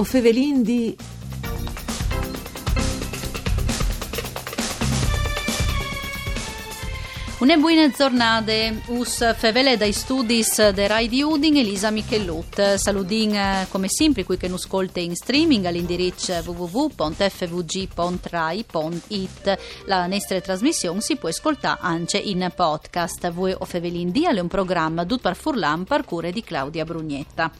O fevelin di... Una buona giornata, us fevele dai studis de Rai di Udin Elisa Michellut. Saludin eh, come sempre qui che non ascolta in streaming all'indirizzo www.fvg.rai.it. La nostra trasmissione si può ascoltare anche in podcast. Voi o fevelin di è un programma tutto per Furlan parcure di Claudia Brugnetta.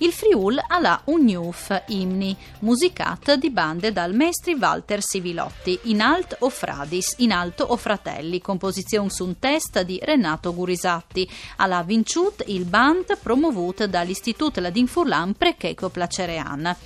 Il Friul un Newf imni, musicat di bande dal maestri Walter Sivilotti, in alt o Fradis, in alto o Fratelli, composizione su un test di Renato Gurisatti. Ha vinciut il band promovut dall'Istituto Ladin Furlan Precheco Placerean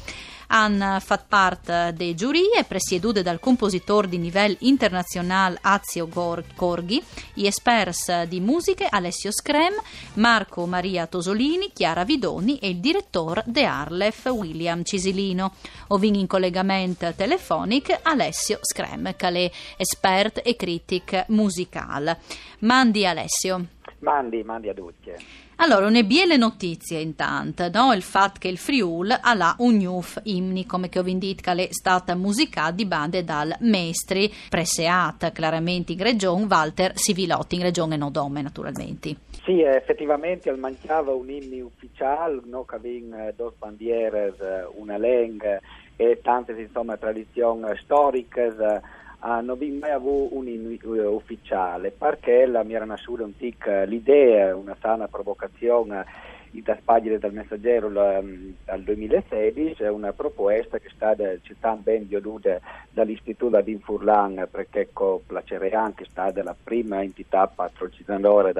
hanno fatto parte dei giurie presiedute dal compositore di livello internazionale Azio Corghi, gli esperti di musiche Alessio Screm, Marco Maria Tosolini, Chiara Vidoni e il direttore de Arlef William Cisilino. Ovin in collegamento telefonico Alessio Screm, che è esperto e critic musicale. Mandi Alessio. Mandi, mandi a tutti. Allora, una biele notizie intanto, no? il fatto che il Friul ha là un newf imni, come che ho che è stata musicata di bande dal maestri preseata chiaramente in regione, Walter Sivilotti, in regione Nodome naturalmente. Sì, effettivamente al mancava un inno ufficiale, no, che aveva eh, due bandiere, eh, una lingua e tante insomma, tradizioni storiche ah, non vi mai avuto un ufficiale perché la mi era nascita un tic l'idea, una sana provocazione in pagine del messaggero um, al 2016 è una proposta che stata città ben voluta dall'Istituto di Furlan perché Placerean che è stata la prima entità patrocinatore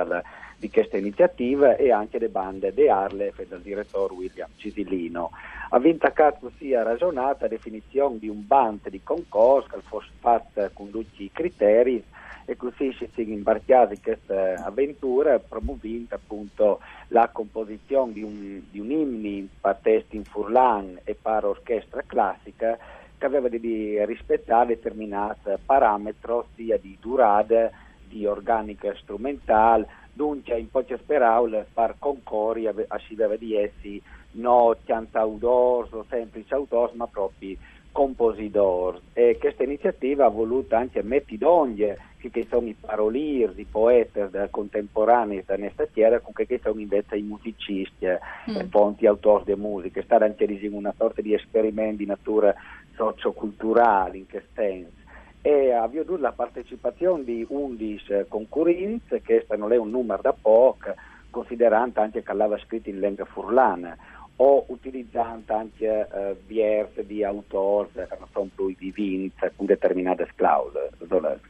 di questa iniziativa e anche le bande di Arlef e del direttore William Cisilino ha vintacato sia ragionata definizione di un band di concorso che fosse fatta con tutti i criteri e così si è imbarcati in questa avventura promuovendo appunto la composizione di un, di un inni per testi in furlan e per orchestra classica che aveva di rispettare determinati parametri sia di durata, di organica strumentale, dunque in poche parole per concorri si aveva di essi no cantautors o semplici autori, ma proprio compositori. E questa iniziativa ha voluto anche mettere d'ogni che sono i parolieri, i poeti contemporanei da questa terra, con che sono invece i musicisti mm. e fonti autori di musica. È stato anche una sorta di esperimento di natura socioculturale in che senso e ha avuto la partecipazione di 11 concorrenti, che non è un numero da poco, considerando anche che l'aveva scritto in lingua furlana o utilizzando anche eh, versi di autori sono più vivinti con determinate clausole.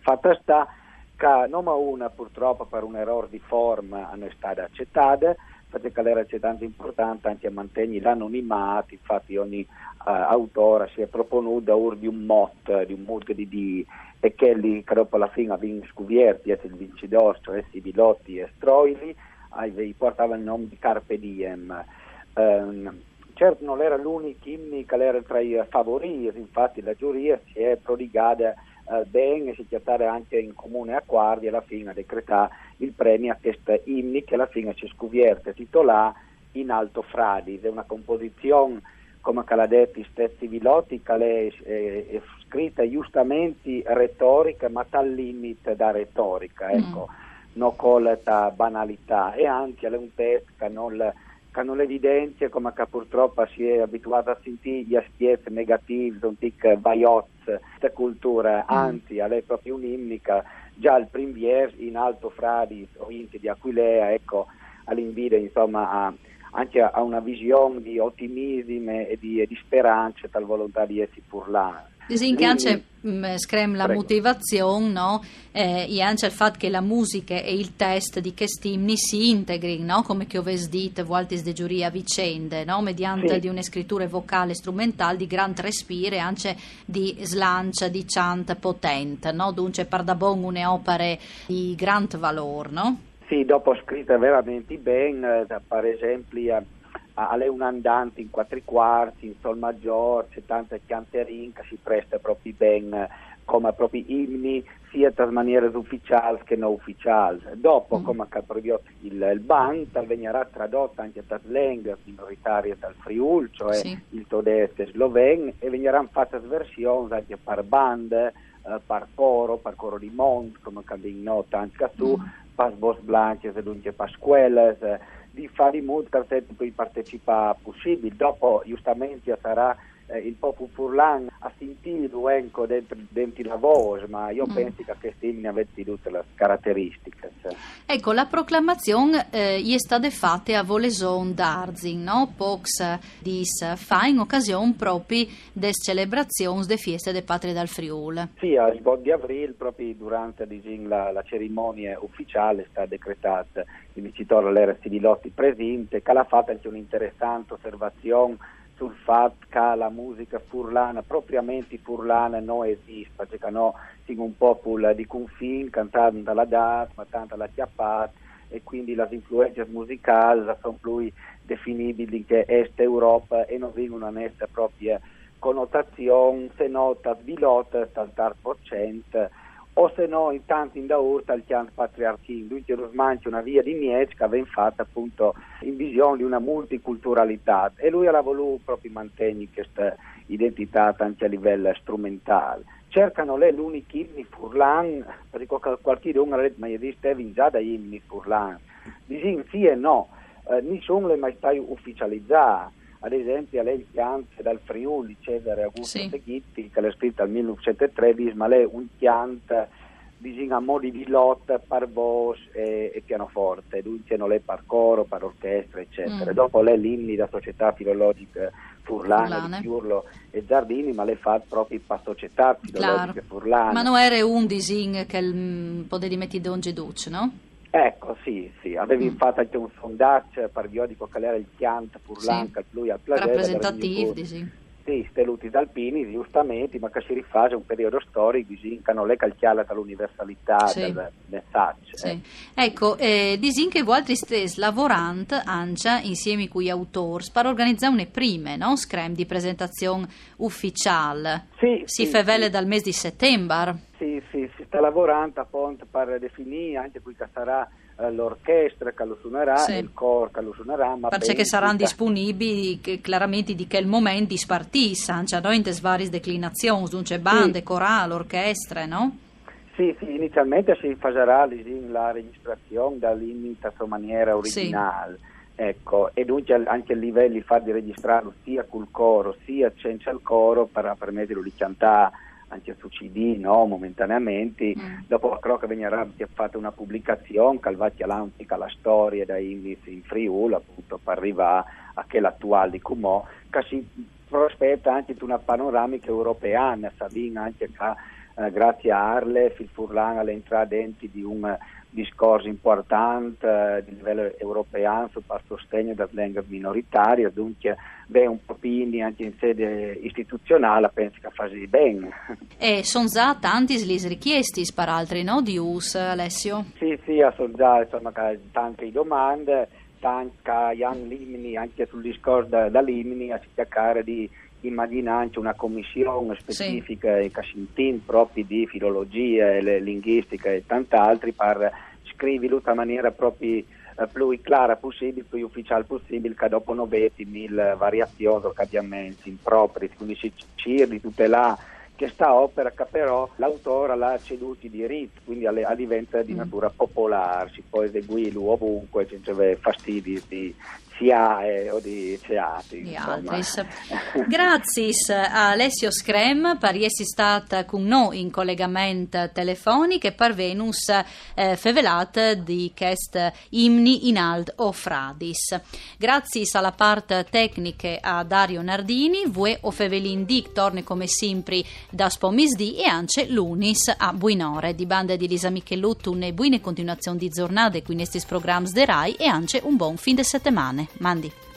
Fatta sta che non una purtroppo per un errore di forma non è stata accettata, perché era tanto importante anche mantenere l'anonimato, infatti ogni uh, autore si è proponuto ur di un motto, di un motto di di e che lì che dopo alla fine avevano scoperto il vincitore, cioè Sibilotti e Stroili, portava il nome di Carpe Diem. Um, certo non era l'unico inno che era tra i favoriti, infatti la giuria si è prodigata eh, bene, si chiamava anche in comune accordi e alla fine ha decretato il premio a questa inni che alla fine si è scoperta titolare in Alto Fradi, è una composizione come l'ha detto Stezzi Vilotti che è, è, è, scritta giustamente retorica ma tal limite da retorica, ecco, mm. non con la banalità e anche è un testo che non che non evidenzia come che purtroppo si è abituato a sentire gli aspetti negativi un tic vaiozzo questa cultura, mm. anzi, è proprio un'imnica, già il primier in Alto Fradi, provincia di Aquilea, ecco, all'invide insomma a, anche a una visione di ottimismo e di, e di speranza tal volontà di essi pur là. Che anche mm, screm la Prego. motivazione, no? Eh, e anche il fatto che la musica e il test di questi imni si integrino, no? come che ho detto, volte di giuria vicende, no? mediante sì. di una scrittura vocale strumentale di gran respire, anche di slancia, di chant potente, no? dunque da bon un'opera di gran valore, no? Sì, dopo scritte veramente bene, eh, per esempio alle un andante in quattro quarti, in sol maggiore, c'è tanta canterin che si presta proprio ben come proprio imni sia tra maniere ufficiali che non ufficiali. Dopo, mm. come ha previsto il, il BAN, venirà tradotta anche tra lingue minoritarie dal Friul, cioè sì. il tedesco e sloven, e verranno fatte versioni anche per bande, eh, per coro, per coro di Mont, come abbiamo notato anche tu, mm. per Bos Blanches e dunque per scuole, eh, di fare in modo che poi partecipa possibile. Dopo, giustamente, sarà eh, il popolo furlan ha sentito ecco, dentro, dentro la voce, ma io mm. penso che questi imni avessero tutte le caratteristiche. Cioè. Ecco, la proclamazione eh, è stata fatta a Voleson d'Arzin, no? Pox dis fa in occasione proprio delle celebrazioni delle feste delle patrie dal Friul. Sì, a sbot di aprile, proprio durante diciamo, la, la, cerimonia ufficiale, sta decretata il vincitore all'era Civilotti presente, che ha fatto anche un'interessante osservazione sul fatto che la musica furlana, propriamente furlana, non esiste, perché no, siamo un popolo di confine, cantando dalla das, ma tanto la chiappata, e quindi le influenze musicali sono più definibili che Est Europa e non vengono a essere propria connotazione, se no, svilotta, tal 30%, o se no intanto in daurta il chian patriarchino, dunque lo smancio una via di Miec che aveva fatto appunto in visione di una multiculturalità. E lui ha voluto proprio mantenere questa identità anche a livello strumentale. Cercano le l'unico inni furlan, perché qualche uno ha detto ma io dicevo già da inni furlan, dicono sì e no, eh, nessuno le mai stato ufficializzato ad esempio lei pianta dal Friuli Cesare Augusto sì. Seghitti che l'ha scritto nel 1913 ma lei un pianta bisogna modi di lotta per voce e, e, pianoforte dunque non è per coro, per orchestra eccetera mm. dopo lei l'inni da società filologica Furlane, Furlane. Piurlo e Giardini ma lei fa proprio per società filologiche Furlane ma non era un disegno che il, potete mettere Don Duce no? Ecco, sì, sì, avevi mm. fatto anche un sondaggio per periodico che era il Chiant Furlanca, sì. lui al Plagella. Rappresentativi, sì. Sì, steluti d'alpini, giustamente, ma che si rifà un periodo storico, non è calchiata dall'universalità sì. del messaggio. Sì. Eh. Ecco, eh, disin che voi altri stes lavorant ancia insieme con gli autori per organizzare una prime, no? Screm di presentazione ufficiale. Sì, si sì, fevele sì. dal mese di settembre. Sta lavorando appunto per definire anche qui che sarà eh, l'orchestra che lo suonerà sì. il coro che lo suonerà. Ma Perché saranno disponibili che, chiaramente di quel momento di spartissa, cioè no, in varie declinazioni, dunque bande, sì. corale, orchestre, no? Sì, sì, inizialmente si farà la registrazione dall'inno in maniera originale. Sì. Ecco, e dunque anche a livelli fa di registrarlo sia col coro sia senza il coro per permetterlo di cantare anche su CD no, momentaneamente, mm. dopo credo che verrà fatta una pubblicazione che va l'antica la storia da indizi in Friuli appunto per arrivare a quella attuale di Cumò che si prospetta anche una panoramica europea, Sabina anche che eh, grazie a Arle, il Furlan all'entrata dentro di un discorso importante eh, di livello europeo sul sostegno delle lingue minoritarie, dunque beh, un po' anche in sede istituzionale penso che fa bene. E sono già tanti le richieste per altri, no, di US, Alessio? Sì, sì, sono già insomma, tante domande, tante Limini, anche sul discorso da, da Limini, a cercare di immaginare una commissione specifica sì. che si proprio di filologia e linguistica e tant'altri per scriverlo in maniera proprio eh, più chiara possibile, più ufficiale possibile, che dopo non vedi mille variazioni o cambiamenti impropri, quindi si cerca di tutelare questa opera che però l'autore l'ha ceduto i diritti, quindi diventa di mm. natura popolare, si può eseguirlo ovunque senza fastidi di, SIAE o di CEATI. Grazie a Alessio Screm per essere stata con noi in collegamento telefonico e per Venus eh, fevelat di quest imni in alt o fradis. Grazie alla parte tecnica a Dario Nardini, voi o fevelin dic torni come sempre da spomisdi e anche lunis a Buinore di banda di Lisa Micheluttu e buone continuazione di giornate qui in questi programmi de RAI e anche un buon fin de settimane. Mandi.